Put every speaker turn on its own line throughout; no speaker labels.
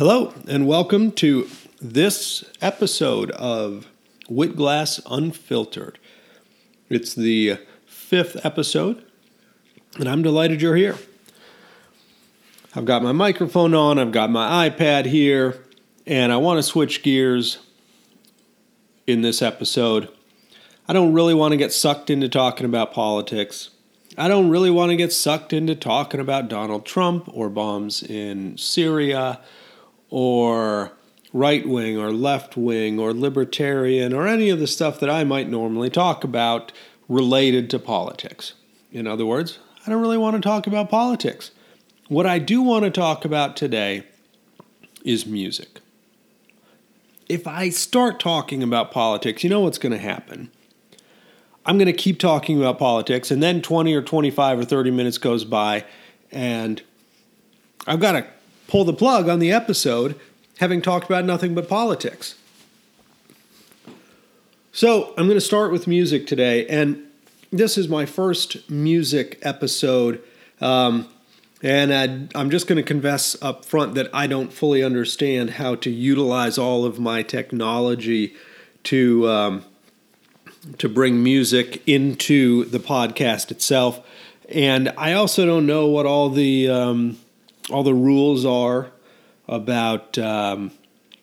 Hello, and welcome to this episode of WitGlass Unfiltered. It's the fifth episode, and I'm delighted you're here. I've got my microphone on, I've got my iPad here, and I want to switch gears in this episode. I don't really want to get sucked into talking about politics. I don't really want to get sucked into talking about Donald Trump or bombs in Syria or right wing or left wing or libertarian or any of the stuff that I might normally talk about related to politics. In other words, I don't really want to talk about politics. What I do want to talk about today is music. If I start talking about politics, you know what's going to happen. I'm going to keep talking about politics, and then 20 or 25 or 30 minutes goes by, and I've got to pull the plug on the episode having talked about nothing but politics. So, I'm going to start with music today, and this is my first music episode. Um, and I, am just going to confess up front that I don't fully understand how to utilize all of my technology to um, to bring music into the podcast itself, and I also don't know what all the um, all the rules are about um,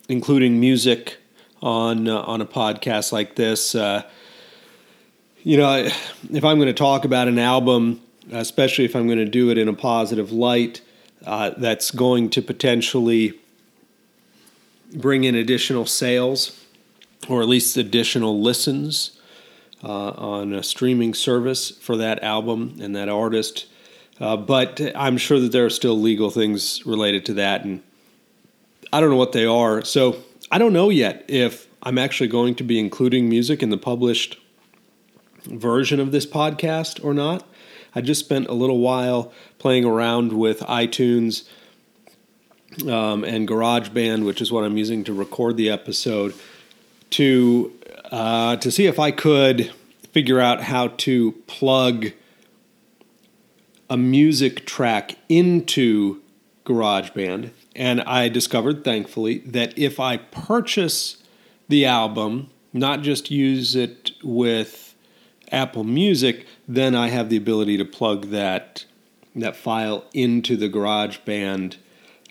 including music on uh, on a podcast like this. Uh, you know, if I'm going to talk about an album, especially if I'm going to do it in a positive light, uh, that's going to potentially bring in additional sales or at least additional listens uh, on a streaming service for that album and that artist. Uh, but I'm sure that there are still legal things related to that, and I don't know what they are. So I don't know yet if I'm actually going to be including music in the published version of this podcast or not. I just spent a little while playing around with iTunes um, and GarageBand, which is what I'm using to record the episode, to uh, to see if I could figure out how to plug a music track into GarageBand. And I discovered, thankfully, that if I purchase the album, not just use it with Apple Music, then I have the ability to plug that that file into the GarageBand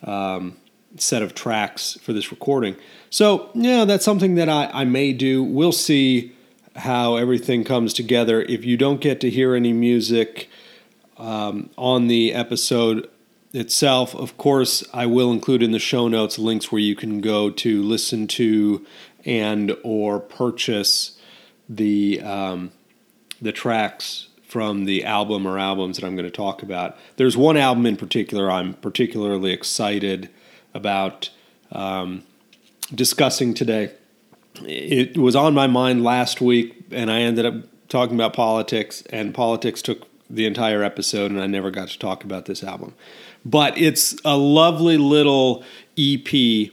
um, set of tracks for this recording. So yeah, that's something that I, I may do. We'll see how everything comes together. If you don't get to hear any music um, on the episode itself. Of course, I will include in the show notes links where you can go to listen to and or purchase the um, the tracks from the album or albums that I'm going to talk about. There's one album in particular I'm particularly excited about um, discussing today. It was on my mind last week, and I ended up talking about politics, and politics took the entire episode, and I never got to talk about this album. But it's a lovely little EP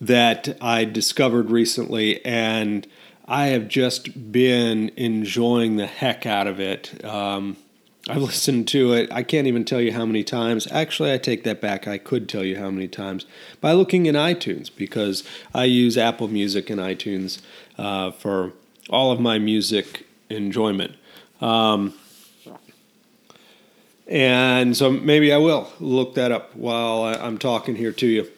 that I discovered recently, and I have just been enjoying the heck out of it. Um, I've listened to it. I can't even tell you how many times. Actually, I take that back. I could tell you how many times by looking in iTunes because I use Apple Music and iTunes uh, for all of my music enjoyment. Um, and so maybe I will look that up while I'm talking here to you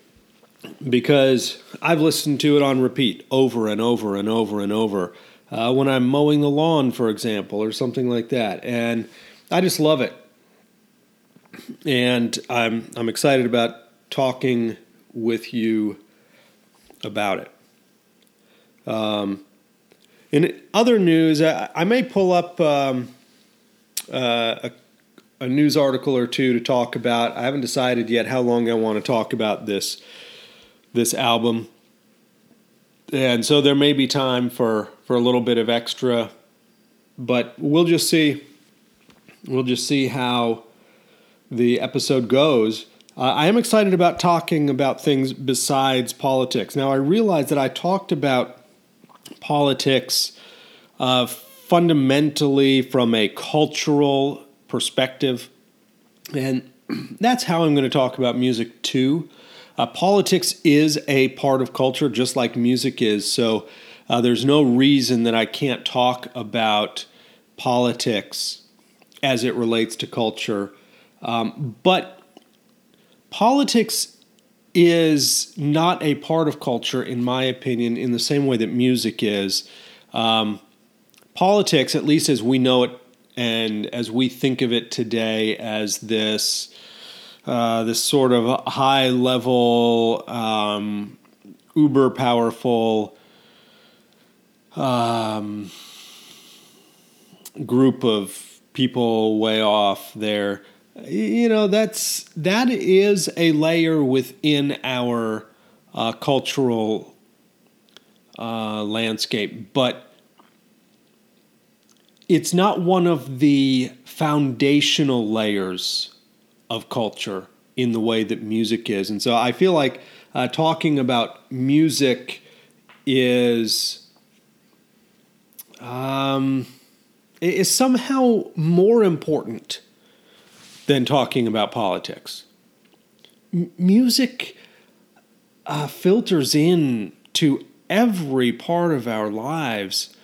because I've listened to it on repeat over and over and over and over uh, when I'm mowing the lawn, for example, or something like that. And I just love it. And I'm, I'm excited about talking with you about it. Um, in other news, I, I may pull up um, uh, a a news article or two to talk about. I haven't decided yet how long I want to talk about this this album. And so there may be time for for a little bit of extra, but we'll just see we'll just see how the episode goes. Uh, I am excited about talking about things besides politics. Now, I realize that I talked about politics uh, fundamentally from a cultural perspective. And that's how I'm going to talk about music too. Uh, politics is a part of culture, just like music is. So uh, there's no reason that I can't talk about politics as it relates to culture. Um, but politics is not a part of culture, in my opinion, in the same way that music is. Um, politics, at least as we know it and as we think of it today, as this uh, this sort of high level, um, uber powerful um, group of people way off there. You know, that's that is a layer within our uh, cultural uh, landscape, but it's not one of the foundational layers of culture in the way that music is. And so I feel like uh, talking about music is um, is somehow more important than talking about politics. M- music uh, filters in to every part of our lives.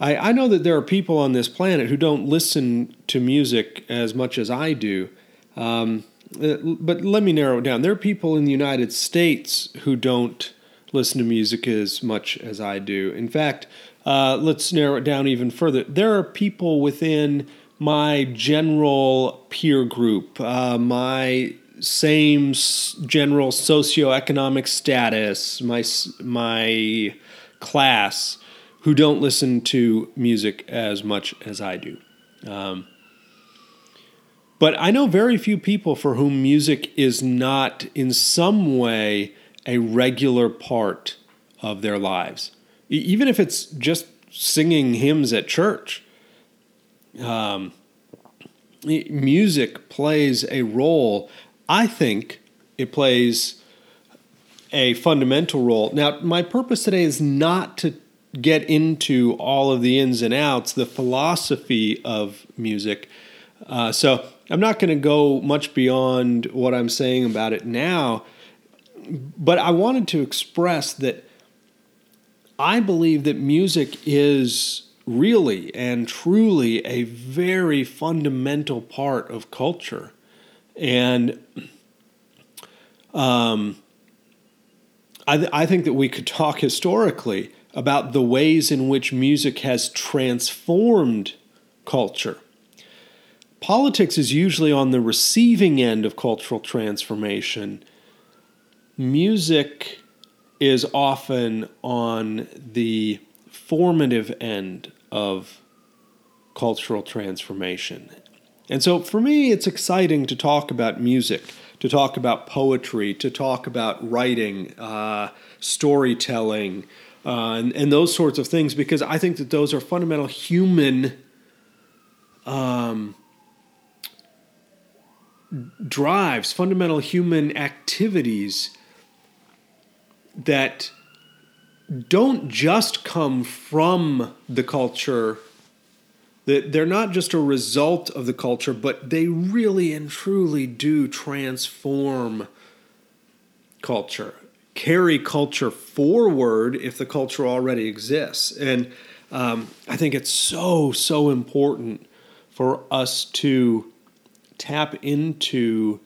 I, I know that there are people on this planet who don't listen to music as much as I do. Um, uh, but let me narrow it down. There are people in the United States who don't listen to music as much as I do. In fact, uh, let's narrow it down even further. There are people within my general peer group, uh, my same general socioeconomic status, my my class, who don't listen to music as much as I do. Um, but I know very few people for whom music is not in some way a regular part of their lives. Even if it's just singing hymns at church, um, music plays a role. I think it plays a fundamental role. Now, my purpose today is not to get into all of the ins and outs, the philosophy of music. Uh, so I'm not going to go much beyond what I'm saying about it now, but I wanted to express that I believe that music is really and truly a very fundamental part of culture. And um, I, th- I think that we could talk historically about the ways in which music has transformed culture politics is usually on the receiving end of cultural transformation. Music is often on the formative end of cultural transformation. And so for me, it's exciting to talk about music, to talk about poetry, to talk about writing, uh, storytelling, uh, and, and, those sorts of things, because I think that those are fundamental human um, drives, fundamental human activities that don't just come from the culture that they're not just a result of the culture but they really and truly do transform culture carry culture forward if the culture already exists. And um, i think it's so so important for us to tap into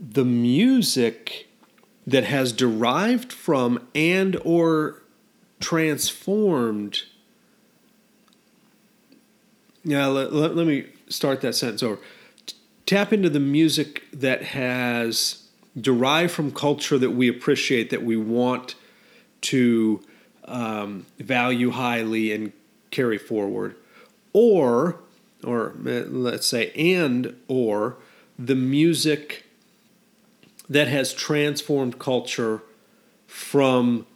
the music that has derived from and or transformed. Yeah let, let, let me start that sentence over. Tap into the music that has derived from culture that we appreciate that we want to um, value highly and carry forward or or let's say and or the music that has transformed culture from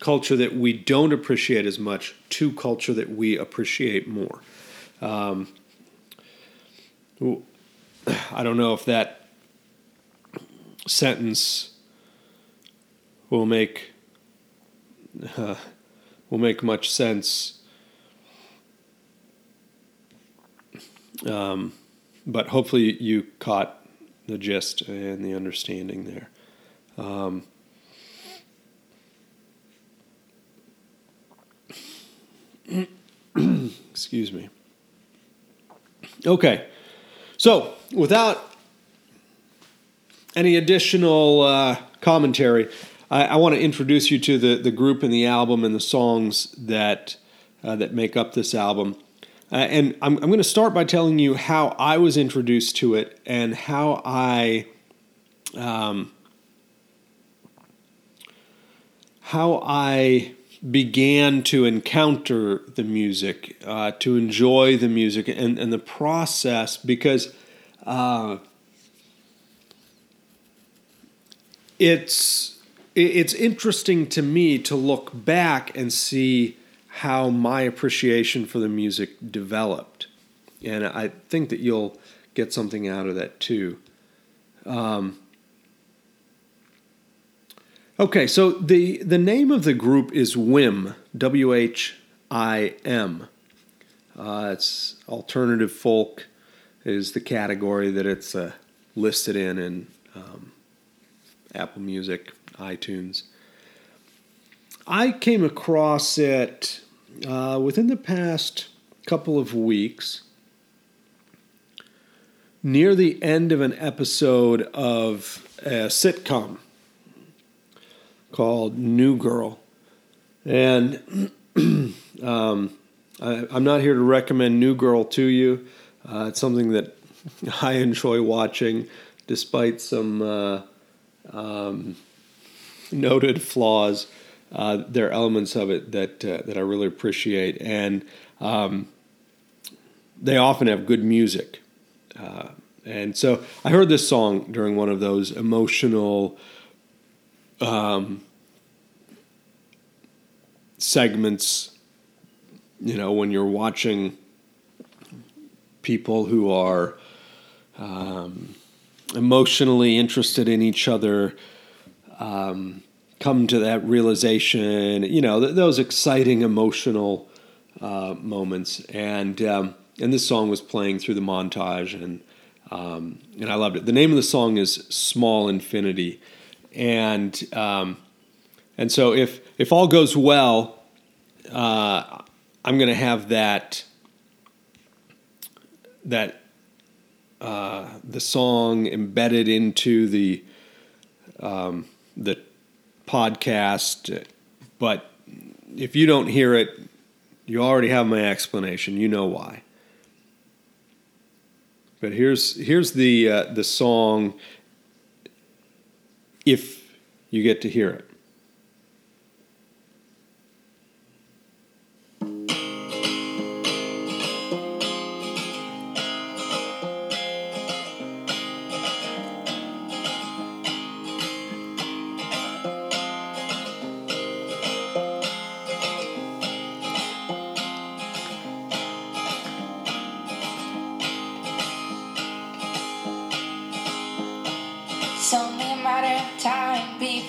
culture that we don't appreciate as much to culture that we appreciate more. Um, I don't know if that sentence will make uh, will make much sense Um, but hopefully you caught the gist and the understanding there. Um, excuse me. Okay, so without any additional uh, commentary, I, I want to introduce you to the, the group and the album and the songs that uh, that make up this album. Uh, and I'm, I'm going to start by telling you how I was introduced to it and how I um, how I began to encounter the music, uh, to enjoy the music, and, and the process because uh, it's it's interesting to me to look back and see how my appreciation for the music developed, and I think that you'll get something out of that too. Um, okay, so the the name of the group is WHIM, W H I M. Uh, it's alternative folk is the category that it's uh, listed in and um, Apple Music, iTunes. I came across it uh, within the past couple of weeks near the end of an episode of a sitcom called New Girl. And um, I, am not here to recommend New Girl to you. Uh, it's something that I enjoy watching, despite some uh, um, noted flaws. Uh, there are elements of it that uh, that I really appreciate, and um, they often have good music. Uh, and so I heard this song during one of those emotional um, segments. You know, when you're watching people who are um, emotionally interested in each other um, come to that realization, you know, th- those exciting emotional uh, moments. And um, and this song was playing through the montage, and um, and I loved it. The name of the song is "Small Infinity," and um, and so if if all goes well, uh, I'm going to have that that uh, the song embedded into the um, the podcast, but if you don't hear it, you already have my explanation. You know why. But here's here's the uh, the song. If you get to hear it.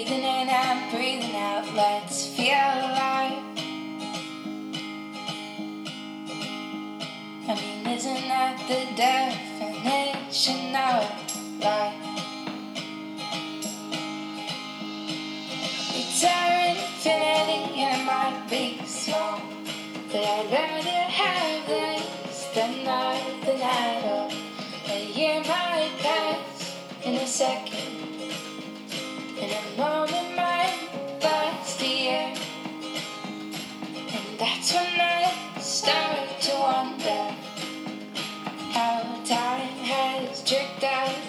Breathing in and breathing out, let's feel alive. I mean, isn't that the definition of life? infinity and it might be small. But I'd rather have this than nothing at all. A year might pass in a second, and a moment might last a year. And that's when I start to wonder how time has tricked us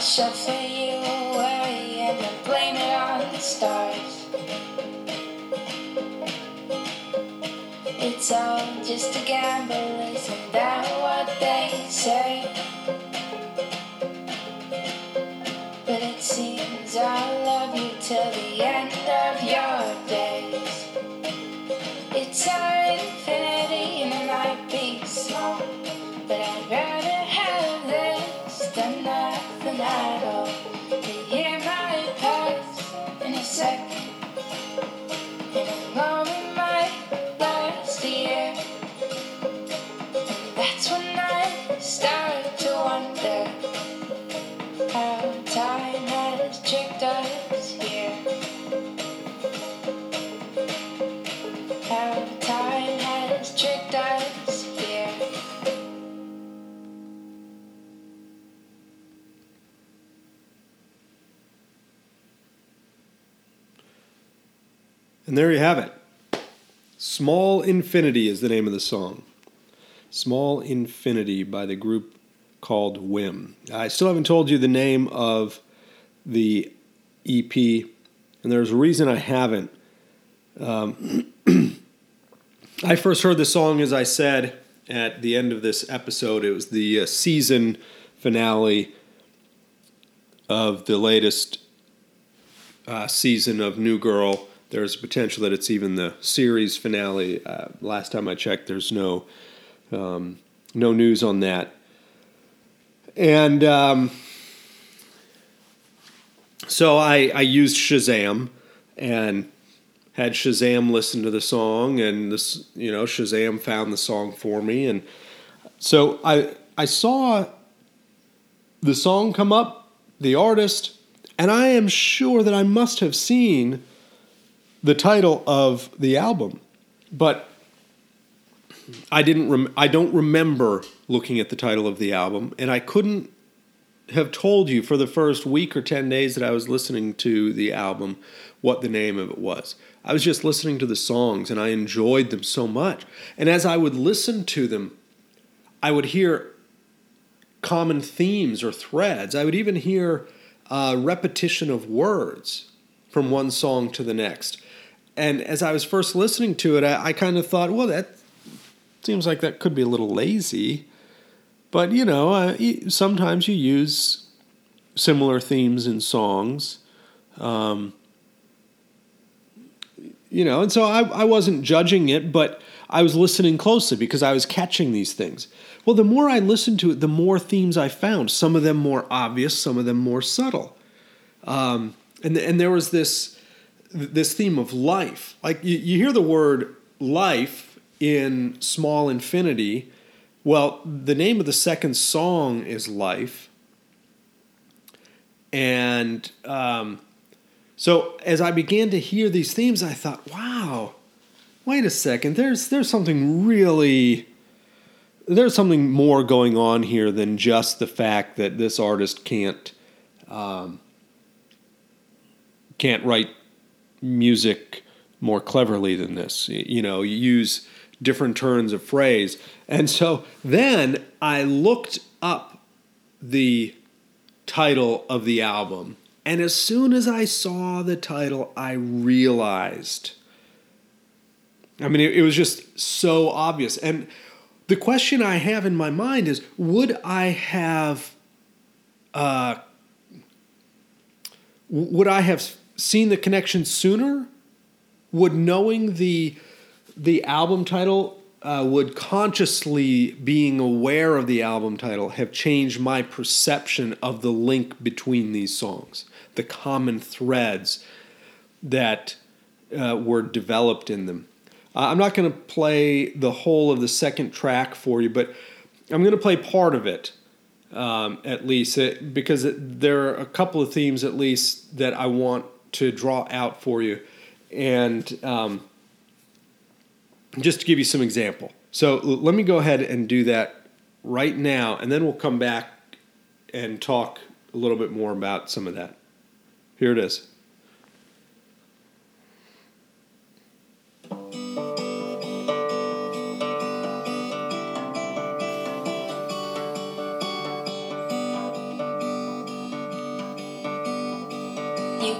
I'll shuffle you away and then blame it on the stars. It's all just a gamble, isn't that what they say? But it seems I'll love you till the end of your
And there you have it. Small Infinity is the name of the song. Small Infinity by the group called Whim. I still haven't told you the name of the EP, and there's a reason I haven't. Um, I first heard the song, as I said at the end of this episode. It was the uh, season finale of the latest uh, season of New Girl. There's potential that it's even the series finale. Uh, last time I checked, there's no um, no news on that. And um, so I, I used Shazam and had Shazam listen to the song, and this you know Shazam found the song for me, and so I I saw the song come up, the artist, and I am sure that I must have seen the title of the album, but I didn't. Rem- I don't remember looking at the title of the album, and I couldn't have told you for the first week or ten days that I was listening to the album what the name of it was. I was just listening to the songs, and I enjoyed them so much. And as I would listen to them, I would hear common themes or threads. I would even hear uh, repetition of words from one song to the next. And as I was first listening to it, I, I kind of thought, well, that seems like that could be a little lazy. But, you know, uh, sometimes you use similar themes in songs. Um, you know, and so I, I wasn't judging it, but I was listening closely because I was catching these things. Well, the more I listened to it, the more themes I found. Some of them more obvious, some of them more subtle. Um, and and there was this this theme of life. Like you, you hear the word life in Small Infinity. Well, the name of the second song is Life. And um, so as I began to hear these themes, I thought, wow, wait a second, there's there's something really there's something more going on here than just the fact that this artist can't um, can't write music more cleverly than this. You know, you use different turns of phrase. And so then I looked up the title of the album. And as soon as I saw the title, I realized. I mean, it, it was just so obvious. And the question I have in my mind is would I have. Uh, would I have seen the connection sooner? Would knowing the the album title uh, would consciously being aware of the album title have changed my perception of the link between these songs, the common threads that uh, were developed in them. Uh, I'm not going to play the whole of the second track for you, but I'm going to play part of it um, at least, it, because it, there are a couple of themes at least that I want to draw out for you, and um, just to give you some example. So let me go ahead and do that right now, and then we'll come back and talk a little bit more about some of that. Here it is.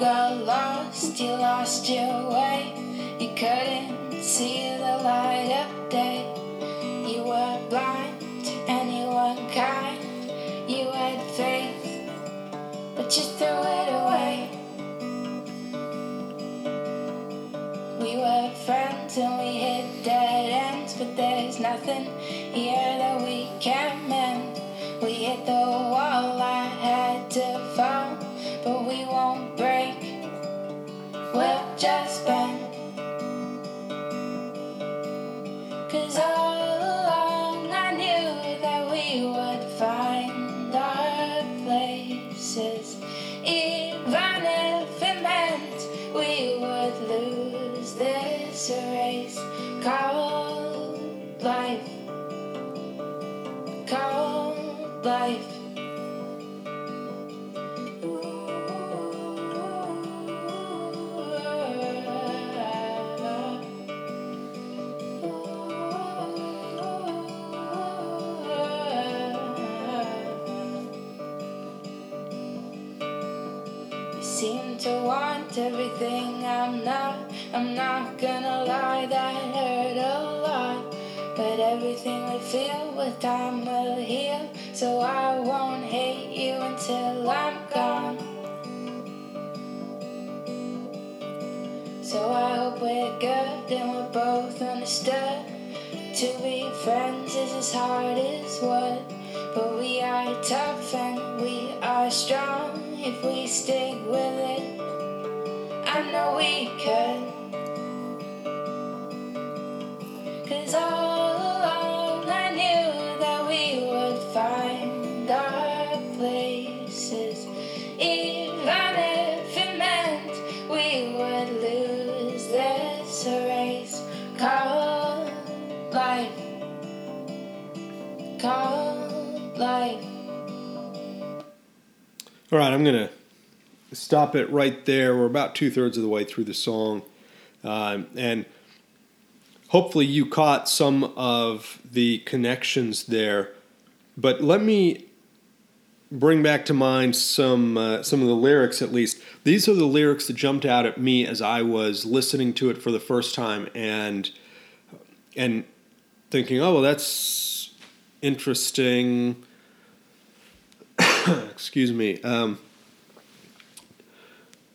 Got lost, you lost your way. You couldn't see the light of day. You were blind and you were kind. You had faith, but you threw it away. We were friends and we hit dead ends, but there's nothing here that we can mend. We hit the wall, I had to fall, but we won't We'll just bend. Cause all time will heal. So I won't hate you until I'm gone. So I hope we're good and we're both understood. To be friends is as hard as wood. But we are tough and we are strong if we stick with it. I know we could. All
right, I'm going to stop it right there. We're about two thirds of the way through the song. Um, and hopefully you caught some of the connections there. But let me bring back to mind some uh, some of the lyrics at least. These are the lyrics that jumped out at me as I was listening to it for the first time and and thinking, "Oh, well that's interesting." Excuse me. Um,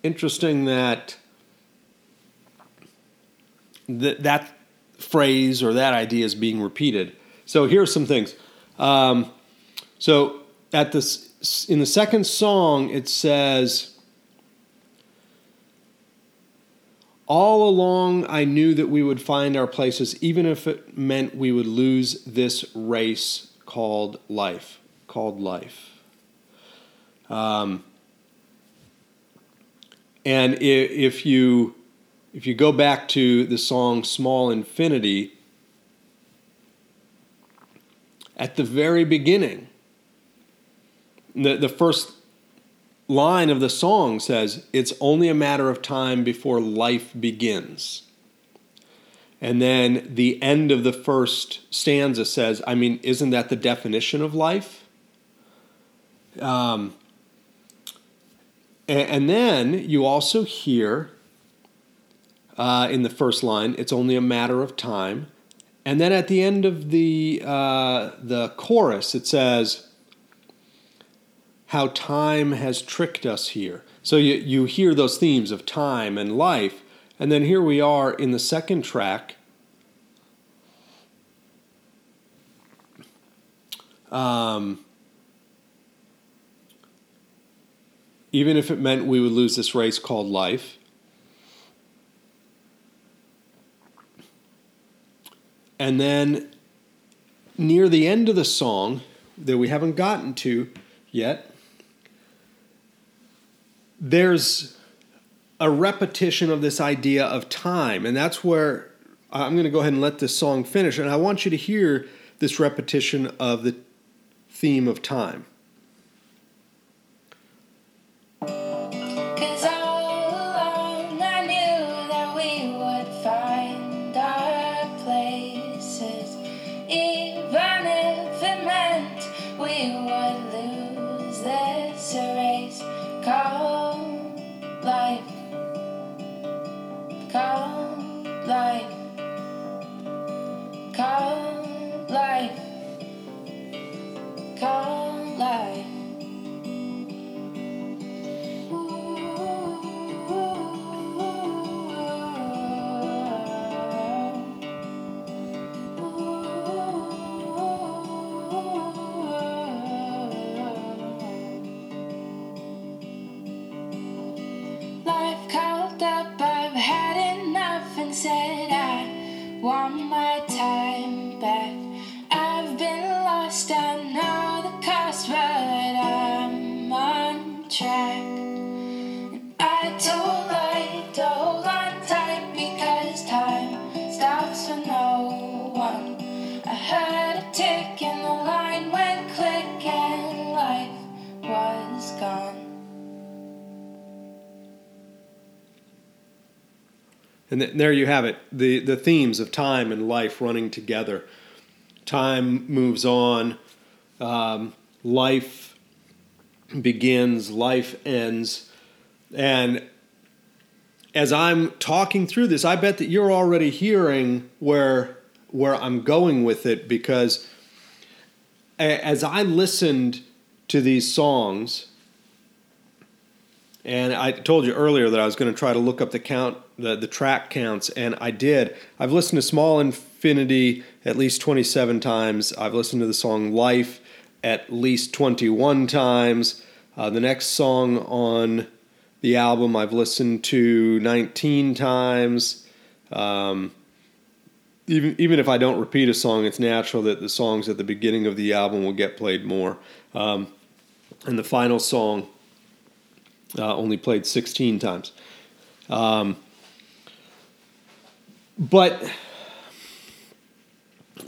interesting that that that phrase or that idea is being repeated. So here are some things. Um, so at this in the second song, it says. All along, I knew that we would find our places, even if it meant we would lose this race called life. Called life. Um, and if you if you go back to the song "Small Infinity," at the very beginning, the the first line of the song says, "It's only a matter of time before life begins." And then the end of the first stanza says, "I mean, isn't that the definition of life?" Um, and then you also hear uh, in the first line, it's only a matter of time. And then at the end of the, uh, the chorus, it says, how time has tricked us here. So you, you hear those themes of time and life. And then here we are in the second track. Um, even if it meant we would lose this race called life. And then near the end of the song, that we haven't gotten to yet, there's a repetition of this idea of time. And that's where I'm going to go ahead and let this song finish. And I want you to hear this repetition of the theme of time.
And
th- there you have it the, the themes of time and life running together. Time moves on, um, life begins, life ends. And as I'm talking through this, I bet that you're already hearing where, where I'm going with it because as I listened to these songs, and I told you earlier that I was going to try to look up the count, the, the track counts, and I did. I've listened to Small Infinity at least 27 times. I've listened to the song Life at least 21 times. Uh, the next song on the album I've listened to 19 times. Um, even even if I don't repeat a song, it's natural that the songs at the beginning of the album will get played more. Um, and the final song uh, only played 16 times. Um, but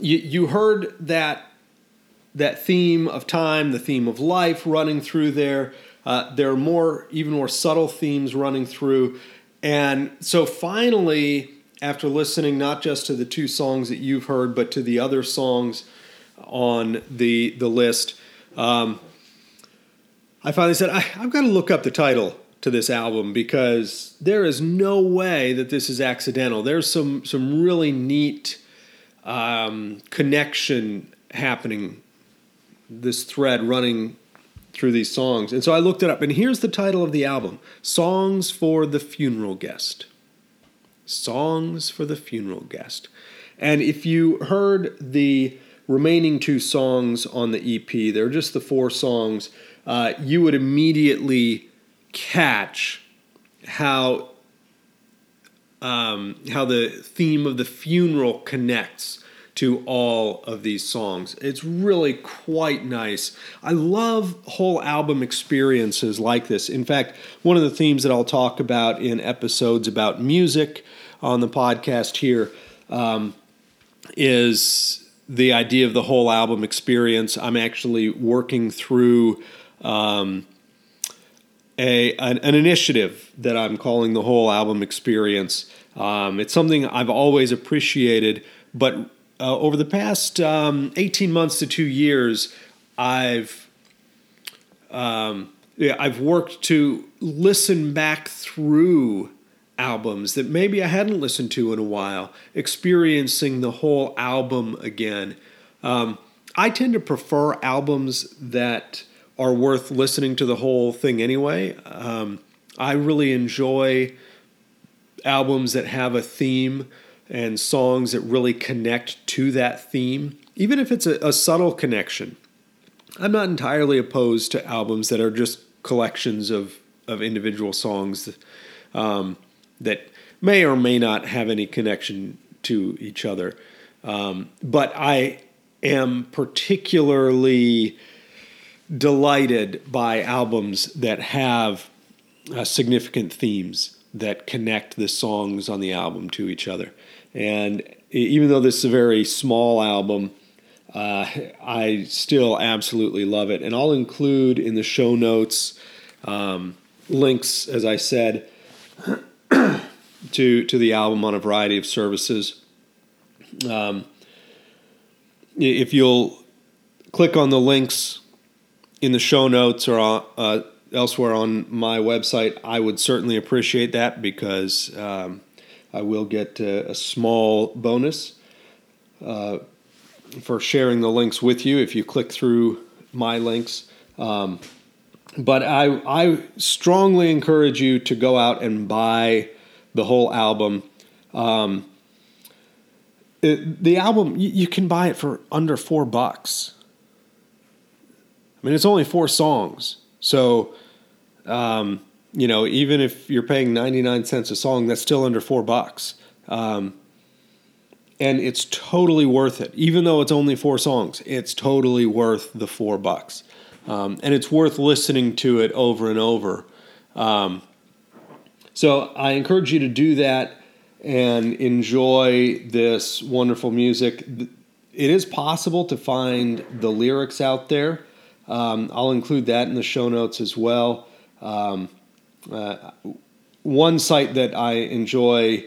you, you heard that that theme of time, the theme of life running through there. Uh, there are more, even more subtle themes running through. And so finally, after listening not just to the two songs that you've heard, but to the other songs on the, the list, um, I finally said, I, I've got to look up the title to this album because there is no way that this is accidental. There's some, some really neat um, connection happening, this thread running through these songs. And so I looked it up, and here's the title of the album Songs for the Funeral Guest. Songs for the Funeral Guest. And if you heard the remaining two songs on the EP, they're just the four songs, uh, you would immediately catch how um, how the theme of the funeral connects to all of these songs. It's really quite nice. I love whole album experiences like this. In fact, one of the themes that I'll talk about in episodes about music on the podcast here um, is the idea of the whole album experience. I'm actually working through. Um, a an, an, initiative that I'm calling the whole album experience. Um, it's something I've always appreciated, but uh, over the past um, 18 months to two years, I've um, yeah, I've worked to listen back through albums that maybe I hadn't listened to in a while, experiencing the whole album again. Um, I tend to prefer albums that are worth listening to the whole thing anyway. Um, I really enjoy albums that have a theme and songs that really connect to that theme, even if it's a, a subtle connection. I'm not entirely opposed to albums that are just collections of, of individual songs um, that may or may not have any connection to each other. Um, but I am particularly delighted by albums that have uh, significant themes that connect the songs on the album to each other. And even though this is a very small album, uh, I still absolutely love it. And I'll include in the show notes um, links, as I said, to to the album on a variety of services. Um, if you'll click on the links in the show notes or uh, elsewhere on my website, I would certainly appreciate that because um, I will get a, a small bonus uh, for sharing the links with you if you click through my links. Um, but I, I strongly encourage you to go out and buy the whole album. Um, it, the album, you, you can buy it for under four bucks. I mean, it's only four songs. So, um, you know, even if you're paying 99 cents a song, that's still under four bucks. Um, and it's totally worth it. Even though it's only four songs, it's totally worth the four bucks. Um, and it's worth listening to it over and over. Um, so I encourage you to do that and enjoy this wonderful music. It is possible to find the lyrics out there. Um, I'll include that in the show notes as well. Um, uh, one site that I enjoy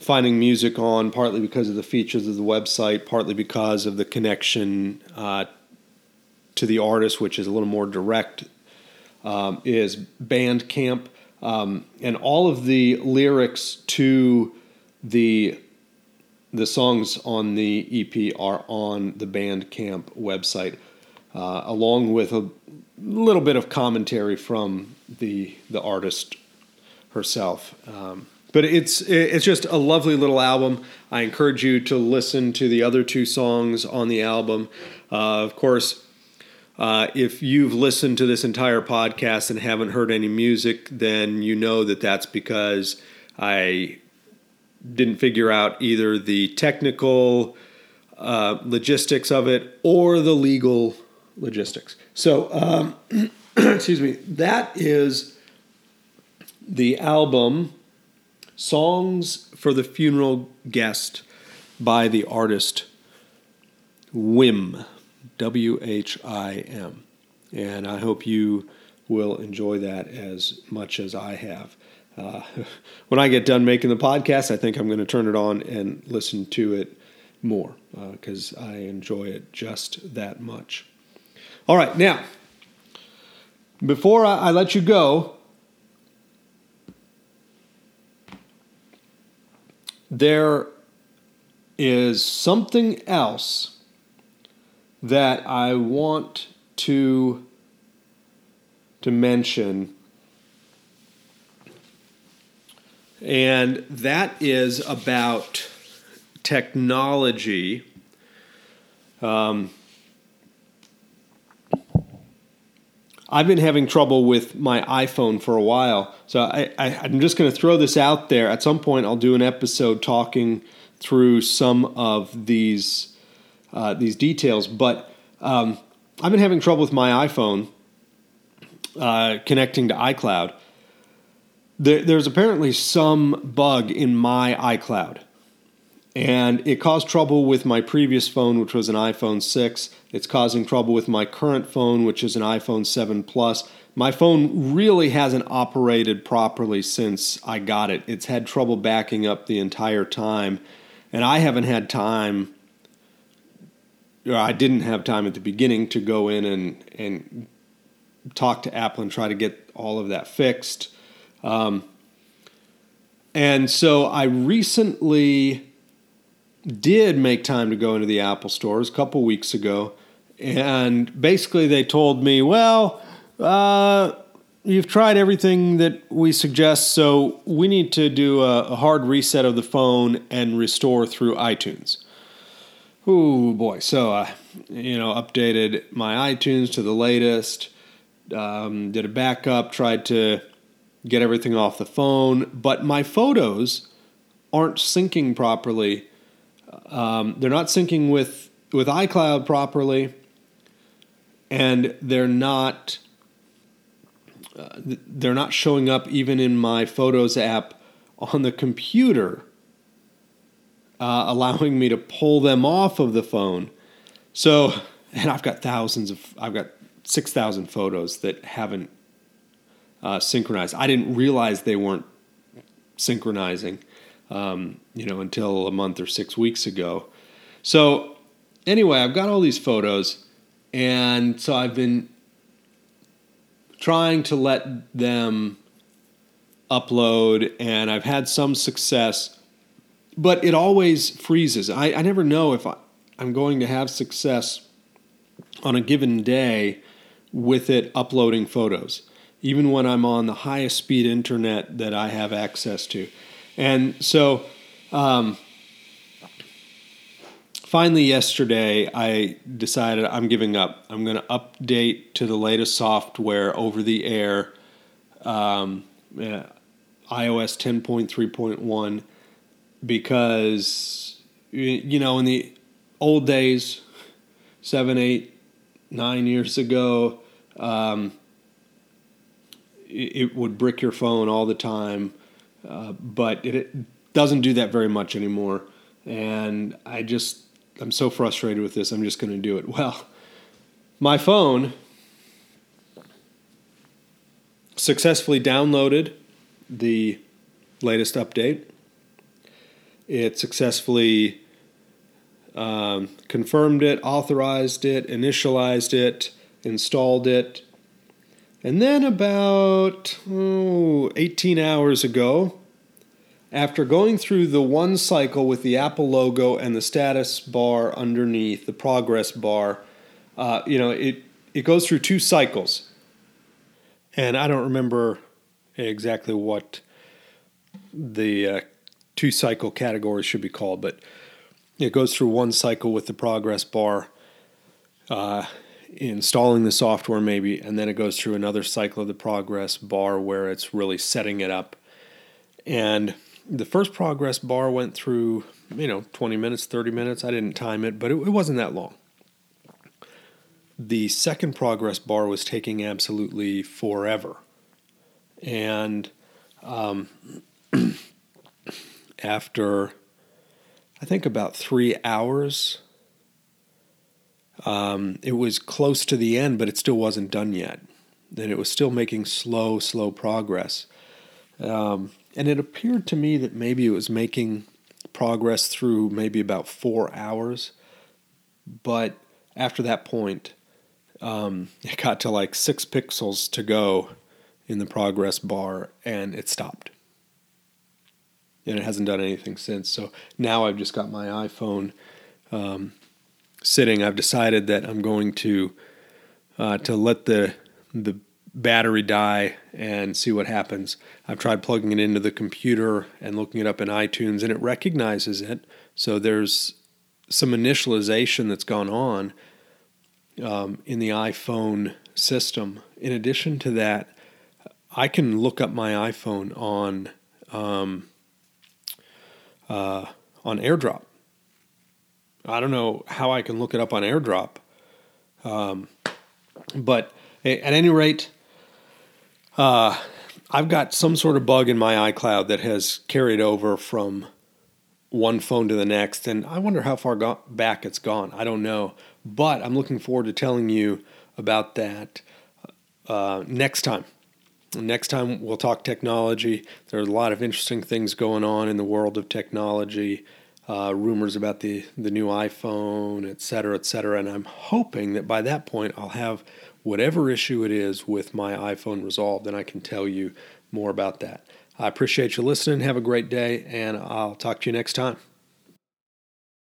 finding music on, partly because of the features of the website, partly because of the connection uh, to the artist, which is a little more direct, um, is Bandcamp. Um, and all of the lyrics to the the songs on the EP are on the Bandcamp website uh, along with a little bit of commentary from the the artist herself. Um, but it's it's just a lovely little album. I encourage you to listen to the other two songs on the album. Uh, of course, uh, if you've listened to this entire podcast and haven't heard any music, then you know that that's because I didn't figure out either the technical uh, logistics of it or the legal logistics. So, um, excuse me, that is the album Songs for the Funeral Guest by the artist Whim, W H I M. And I hope you will enjoy that as much as I have. Uh, when I get done making the podcast, I think I'm going to turn it on and listen to it more because uh, I enjoy it just that much. All right, now, before I, I let you go, there is something else that I want to to mention. And that is about technology. Um, I've been having trouble with my iPhone for a while. So I, am just going to throw this out there. At some point, I'll do an episode talking through some of these uh, these details. But um, I've been having trouble with my iPhone uh, connecting to iCloud. There, there's apparently some bug in my iCloud and it caused trouble with my previous phone, which was an iPhone 6. It's causing trouble with my current phone, which is an iPhone 7 Plus. My phone really hasn't operated properly since I got it. It's had trouble backing up the entire time, and I haven't had time. Or I didn't have time at the beginning to go in and and talk to Apple and try to get all of that fixed. Um, and so I recently did make time to go into the Apple stores a couple weeks ago, and basically they told me, well, uh, you've tried everything that we suggest, so we need to do a, a hard reset of the phone and restore through iTunes. Oh boy! So I, you know, updated my iTunes to the latest. Um, did a backup. Tried to get everything off the phone, but my photos aren't syncing properly um, they're not syncing with with iCloud properly, and they're not uh, they're not showing up even in my Photos app on the computer, uh, allowing me to pull them off of the phone. So, and I've got thousands of I've got six thousand photos that haven't uh, synchronized. I didn't realize they weren't synchronizing um, you know, until a month or six weeks ago. So, anyway, I've got all these photos, and so I've been trying to let them upload, and I've had some success, but it always freezes. I, I never know if I, I'm going to have success on a given day with it uploading photos, even when I'm on the highest speed internet that I have access to. And so, um, finally, yesterday, I decided I'm giving up. I'm going to update to the latest software over the air. Um, iOS 10.3.1 because you know in the old days, seven, eight, nine years ago, um, it, would brick your phone all the time, but it, it doesn't do that very much anymore. And I just I'm so frustrated with this. I'm just going to do it. Well, my phone successfully downloaded the latest update. It successfully um, confirmed it, authorized it, initialized it, installed it. And then about oh, 18 hours ago, after going through the one cycle with the Apple logo and the status bar underneath, the progress bar, uh, you know, it, it goes through two cycles. And I don't remember exactly what the uh, two cycle categories should be called, but it goes through one cycle with the progress bar, uh, installing the software maybe, and then it goes through another cycle of the progress bar where it's really setting it up. And the first progress bar went through, you know, 20 minutes, 30 minutes. I didn't time it, but it, it wasn't that long. The second progress bar was taking absolutely forever. And um, after, I think, about three hours, um, it was close to the end, but it still wasn't done yet. And it was still making slow, slow progress. Um, and it appeared to me that maybe it was making progress through maybe about four hours. But after that point, um, it got to like six pixels to go in the progress bar and it stopped. And it hasn't done anything since. So now I've just got my iPhone um, sitting. I've decided that I'm going to uh, to let the the battery die and see what happens. I've tried plugging it into the computer and looking it up in iTunes, and it recognizes it. So there's some initialization that's gone on um, in the iPhone system. In addition to that, I can look up my iPhone on um, uh, on AirDrop. I don't know how I can look it up on AirDrop, um, but at any rate, uh, I've got some sort of bug in my iCloud that has carried over from one phone to the next, and I wonder how far go- back it's gone. I don't know, but I'm looking forward to telling you about that uh, next time. Next time, we'll talk technology. There are a lot of interesting things going on in the world of technology, uh, rumors about the, the new iPhone, et cetera, et cetera. And I'm hoping that by that point, I'll have whatever issue it is with my iPhone resolved, and I can tell you more about that. I appreciate you listening. Have a great day, and I'll talk to you next time.